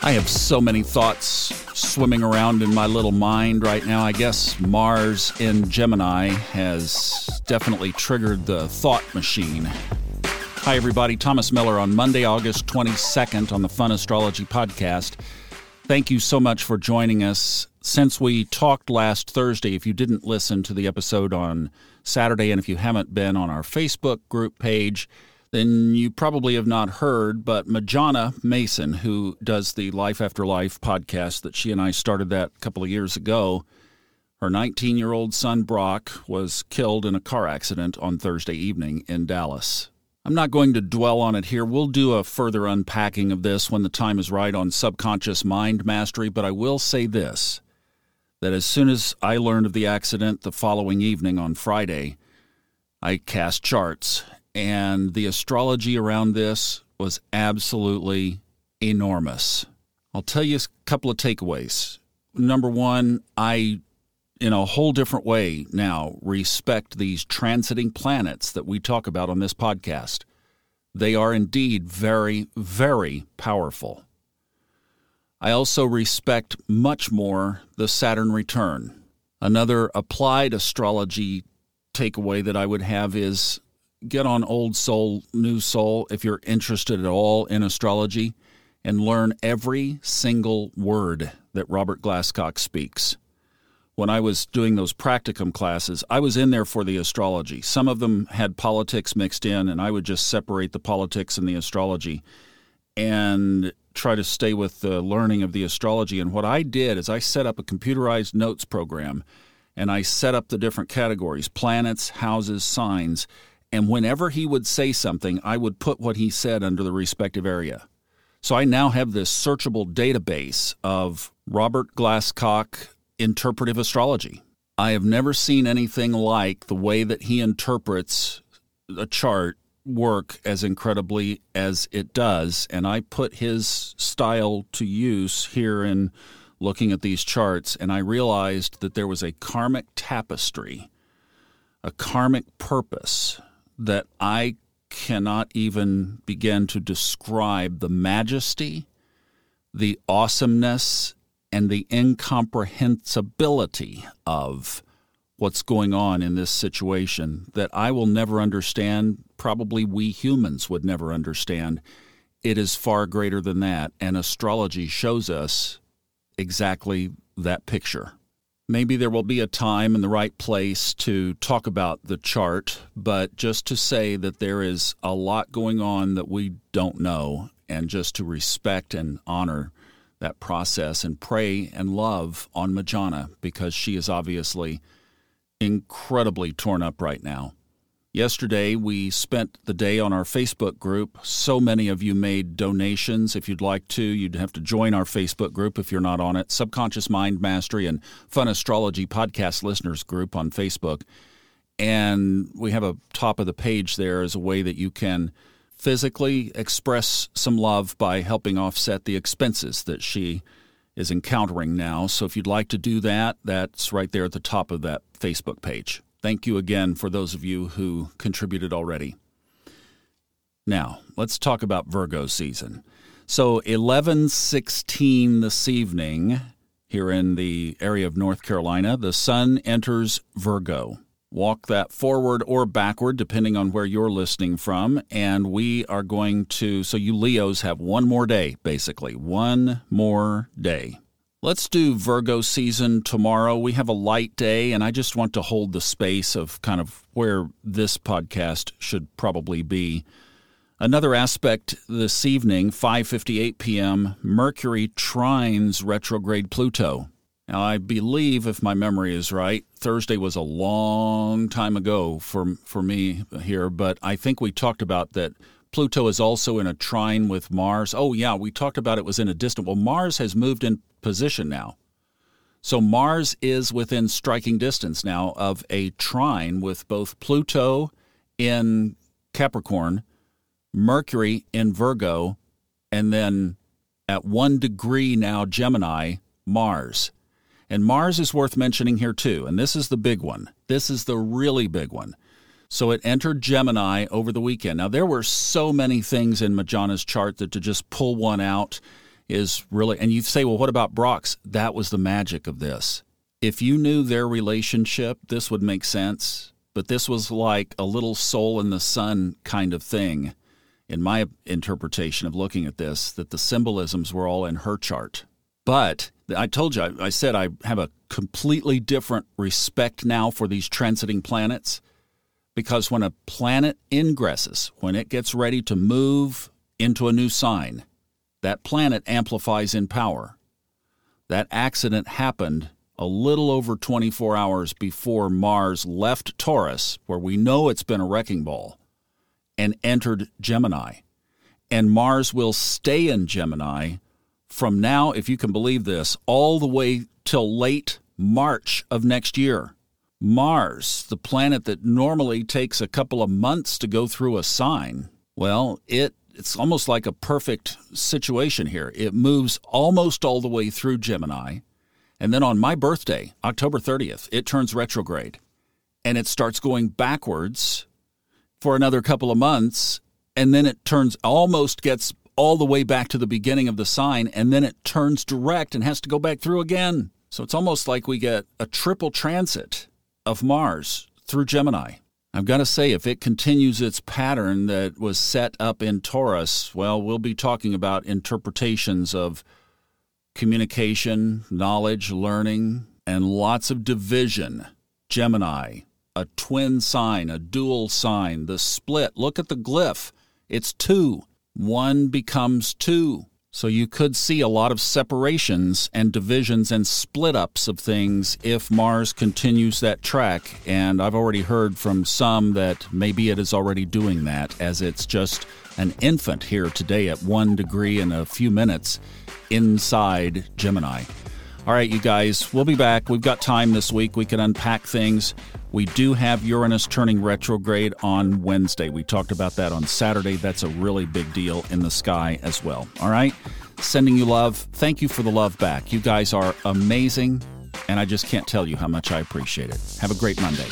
I have so many thoughts swimming around in my little mind right now. I guess Mars in Gemini has definitely triggered the thought machine. Hi, everybody. Thomas Miller on Monday, August 22nd on the Fun Astrology Podcast. Thank you so much for joining us. Since we talked last Thursday, if you didn't listen to the episode on Saturday, and if you haven't been on our Facebook group page, then you probably have not heard, but Majana Mason, who does the Life After Life podcast that she and I started that a couple of years ago, her 19 year old son Brock was killed in a car accident on Thursday evening in Dallas. I'm not going to dwell on it here. We'll do a further unpacking of this when the time is right on subconscious mind mastery, but I will say this that as soon as I learned of the accident the following evening on Friday, I cast charts and the astrology around this was absolutely enormous. I'll tell you a couple of takeaways. Number one, I, in a whole different way now, respect these transiting planets that we talk about on this podcast. They are indeed very, very powerful. I also respect much more the Saturn return. Another applied astrology takeaway that I would have is get on Old Soul, New Soul if you're interested at all in astrology and learn every single word that Robert Glasscock speaks. When I was doing those practicum classes, I was in there for the astrology. Some of them had politics mixed in, and I would just separate the politics and the astrology and try to stay with the learning of the astrology. And what I did is I set up a computerized notes program and I set up the different categories planets, houses, signs and whenever he would say something, I would put what he said under the respective area. So I now have this searchable database of Robert Glasscock interpretive astrology. I have never seen anything like the way that he interprets a chart work as incredibly as it does. And I put his style to use here in looking at these charts, and I realized that there was a karmic tapestry, a karmic purpose that I cannot even begin to describe the majesty, the awesomeness, and the incomprehensibility of what's going on in this situation that I will never understand. Probably we humans would never understand. It is far greater than that, and astrology shows us exactly that picture. Maybe there will be a time and the right place to talk about the chart, but just to say that there is a lot going on that we don't know, and just to respect and honor that process and pray and love on Majana because she is obviously incredibly torn up right now. Yesterday, we spent the day on our Facebook group. So many of you made donations. If you'd like to, you'd have to join our Facebook group if you're not on it. Subconscious Mind Mastery and Fun Astrology Podcast Listeners Group on Facebook. And we have a top of the page there as a way that you can physically express some love by helping offset the expenses that she is encountering now. So if you'd like to do that, that's right there at the top of that Facebook page. Thank you again for those of you who contributed already. Now, let's talk about Virgo season. So, 1116 this evening here in the area of North Carolina, the sun enters Virgo. Walk that forward or backward, depending on where you're listening from. And we are going to, so you Leos have one more day, basically, one more day. Let's do Virgo season tomorrow. We have a light day, and I just want to hold the space of kind of where this podcast should probably be. Another aspect this evening, 5:58 p.m., Mercury trines retrograde Pluto. Now, I believe, if my memory is right, Thursday was a long time ago for for me here, but I think we talked about that Pluto is also in a trine with Mars. Oh, yeah, we talked about it was in a distant. Well, Mars has moved in position now. So Mars is within striking distance now of a trine with both Pluto in Capricorn, Mercury in Virgo, and then at one degree now Gemini, Mars. And Mars is worth mentioning here too. And this is the big one. This is the really big one. So it entered Gemini over the weekend. Now, there were so many things in Majana's chart that to just pull one out is really, and you say, well, what about Brock's? That was the magic of this. If you knew their relationship, this would make sense. But this was like a little soul in the sun kind of thing, in my interpretation of looking at this, that the symbolisms were all in her chart. But I told you, I, said I have a completely different respect now for these transiting planets because when a planet ingresses, when it gets ready to move into a new sign, that planet amplifies in power. That accident happened a little over 24 hours before Mars left Taurus, where we know it's been a wrecking ball, and entered Gemini. And Mars will stay in Gemini from now, if you can believe this, all the way till late March of next year. Mars, the planet that normally takes a couple of months to go through a sign, well, it it's almost like a perfect situation here. It moves almost all the way through Gemini, and then on my birthday, October 30th, it turns retrograde. And it starts going backwards for another couple of months, and then it turns almost gets all the way back to the beginning of the sign, and then it turns direct and has to go back through again. So it's almost like we get a triple transit of Mars through Gemini. I've got to say, if it continues its pattern that was set up in Taurus, well, we'll be talking about interpretations of communication, knowledge, learning, and lots of division. Gemini, a twin sign, a dual sign, the split. Look at the glyph. It's two. One becomes two. So you could see a lot of separations and divisions and split ups of things if Mars continues that track. And I've already heard from some that maybe it is already doing that as it's just an infant here today at one degree in a few minutes inside Gemini. All right, you guys, we'll be back. We've got time this week. We can unpack things. We do have Uranus turning retrograde on Wednesday. We talked about that on Saturday. That's a really big deal in the sky as well. All right, sending you love. Thank you for the love back. You guys are amazing, and I just can't tell you how much I appreciate it. Have a great Monday.